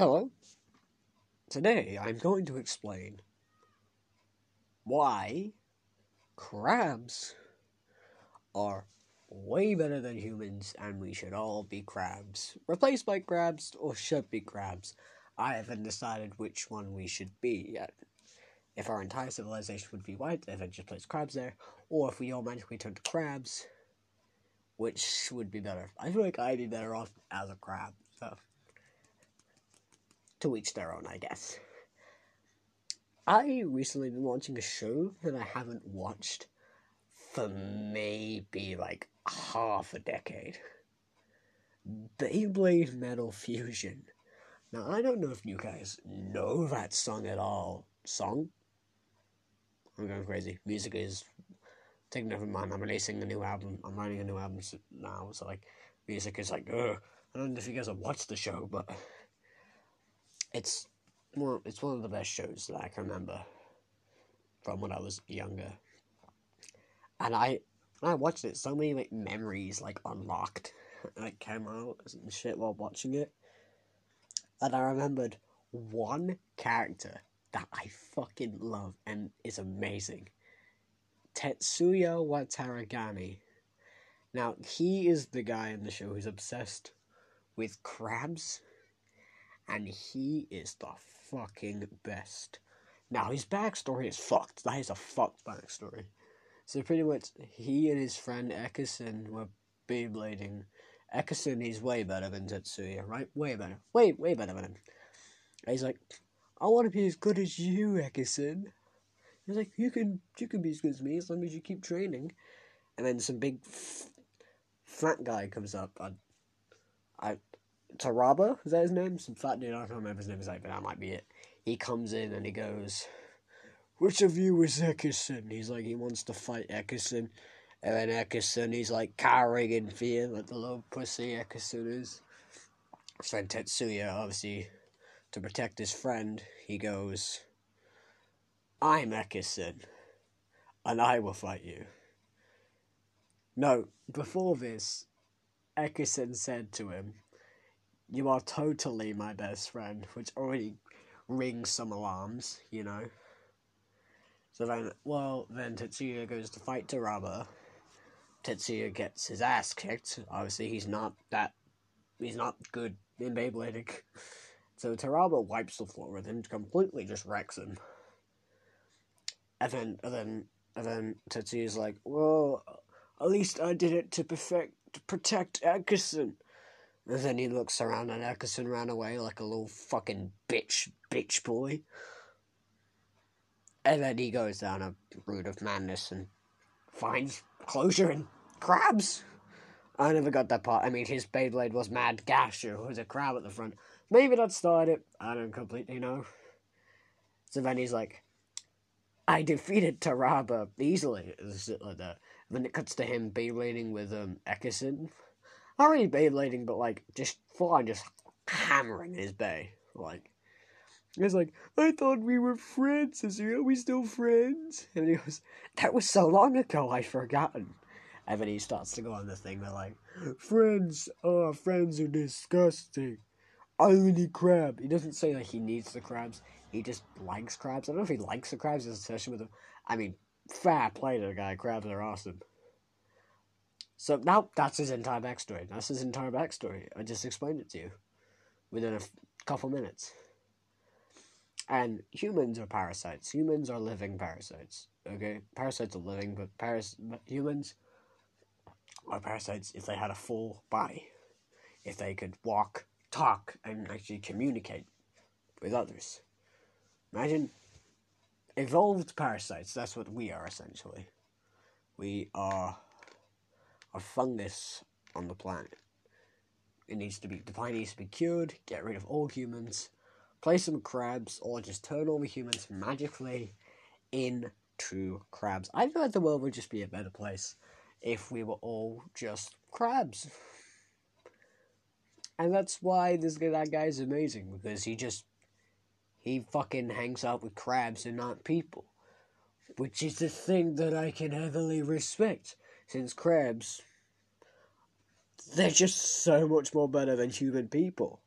Hello. Today I'm going to explain why crabs are way better than humans and we should all be crabs. Replaced by crabs or should be crabs. I haven't decided which one we should be yet. If our entire civilization would be white, if it just placed crabs there, or if we all magically turn to crabs, which would be better? I feel like I'd be better off as a crab. So to each their own, I guess. I recently been watching a show that I haven't watched for maybe like half a decade. Beyblade Metal Fusion. Now I don't know if you guys know that song at all. Song? I'm going crazy. Music is taking over mind. I'm releasing a new album. I'm writing a new album now, so like music is like, ugh. I don't know if you guys have watched the show, but it's well, it's one of the best shows that I can remember from when I was younger. And I I watched it, so many like memories like unlocked like came out and shit while watching it. And I remembered one character that I fucking love and is amazing. Tetsuya Watarigani. Now, he is the guy in the show who's obsessed with crabs and he is the fucking best. Now his backstory is fucked. That is a fucked backstory. So pretty much, he and his friend Ekison were Beyblading. Ekison is way better than Tetsuya, right? Way better. Way, way better than him. And he's like, I want to be as good as you, Ekison. He's like, you can, you can be as good as me as long as you keep training. And then some big f- fat guy comes up. I, I, Taraba, is that his name? Some fat dude, I don't remember his name exactly, but that might be it. He comes in and he goes, Which of you is Ekison? He's like, he wants to fight Ekison. And then Ekison, he's like cowering in fear, like the little pussy Ekison is. So Tetsuya, obviously, to protect his friend, he goes, I'm Ekison, and I will fight you. No, before this, Ekison said to him, you are totally my best friend, which already rings some alarms, you know. So then, well, then Tetsuya goes to fight Taraba. Tetsuya gets his ass kicked. Obviously, he's not that. He's not good in Beyblading. So Taraba wipes the floor with him, completely just wrecks him. And then, and then, and then Tetsuya's like, well, at least I did it to perfect, to protect Ekison. And then he looks around and Ekison ran away like a little fucking bitch, bitch boy. And then he goes down a route of madness and finds closure in crabs. I never got that part. I mean, his Beyblade was Mad Gasher, who was a crab at the front. Maybe that started it. I don't completely know. So then he's like, I defeated Taraba easily. Like that. And then it cuts to him Beyblading with um, Ekison. Not really Beyblading, but like just full on just hammering his bey. Like he's like, I thought we were friends, is are we still friends? And he goes, That was so long ago I'd forgotten. And then he starts to go on the thing, they're like, Friends, oh friends are disgusting. I only need crab. He doesn't say that he needs the crabs. He just likes crabs. I don't know if he likes the crabs, his obsession with them. I mean, fair play to the guy. Crabs are awesome. So now that's his entire backstory. That's his entire backstory. I just explained it to you within a f- couple minutes. And humans are parasites. Humans are living parasites. Okay, parasites are living, but paras- but humans are parasites if they had a full body, if they could walk, talk, and actually communicate with others. Imagine evolved parasites. That's what we are essentially. We are a fungus on the planet. It needs to be the planet needs to be cured, get rid of all humans, play some crabs, or just turn all the humans magically into crabs. I feel like the world would just be a better place if we were all just crabs. And that's why this that guy is amazing because he just he fucking hangs out with crabs and not people, which is the thing that I can heavily respect since crabs they're just so much more better than human people.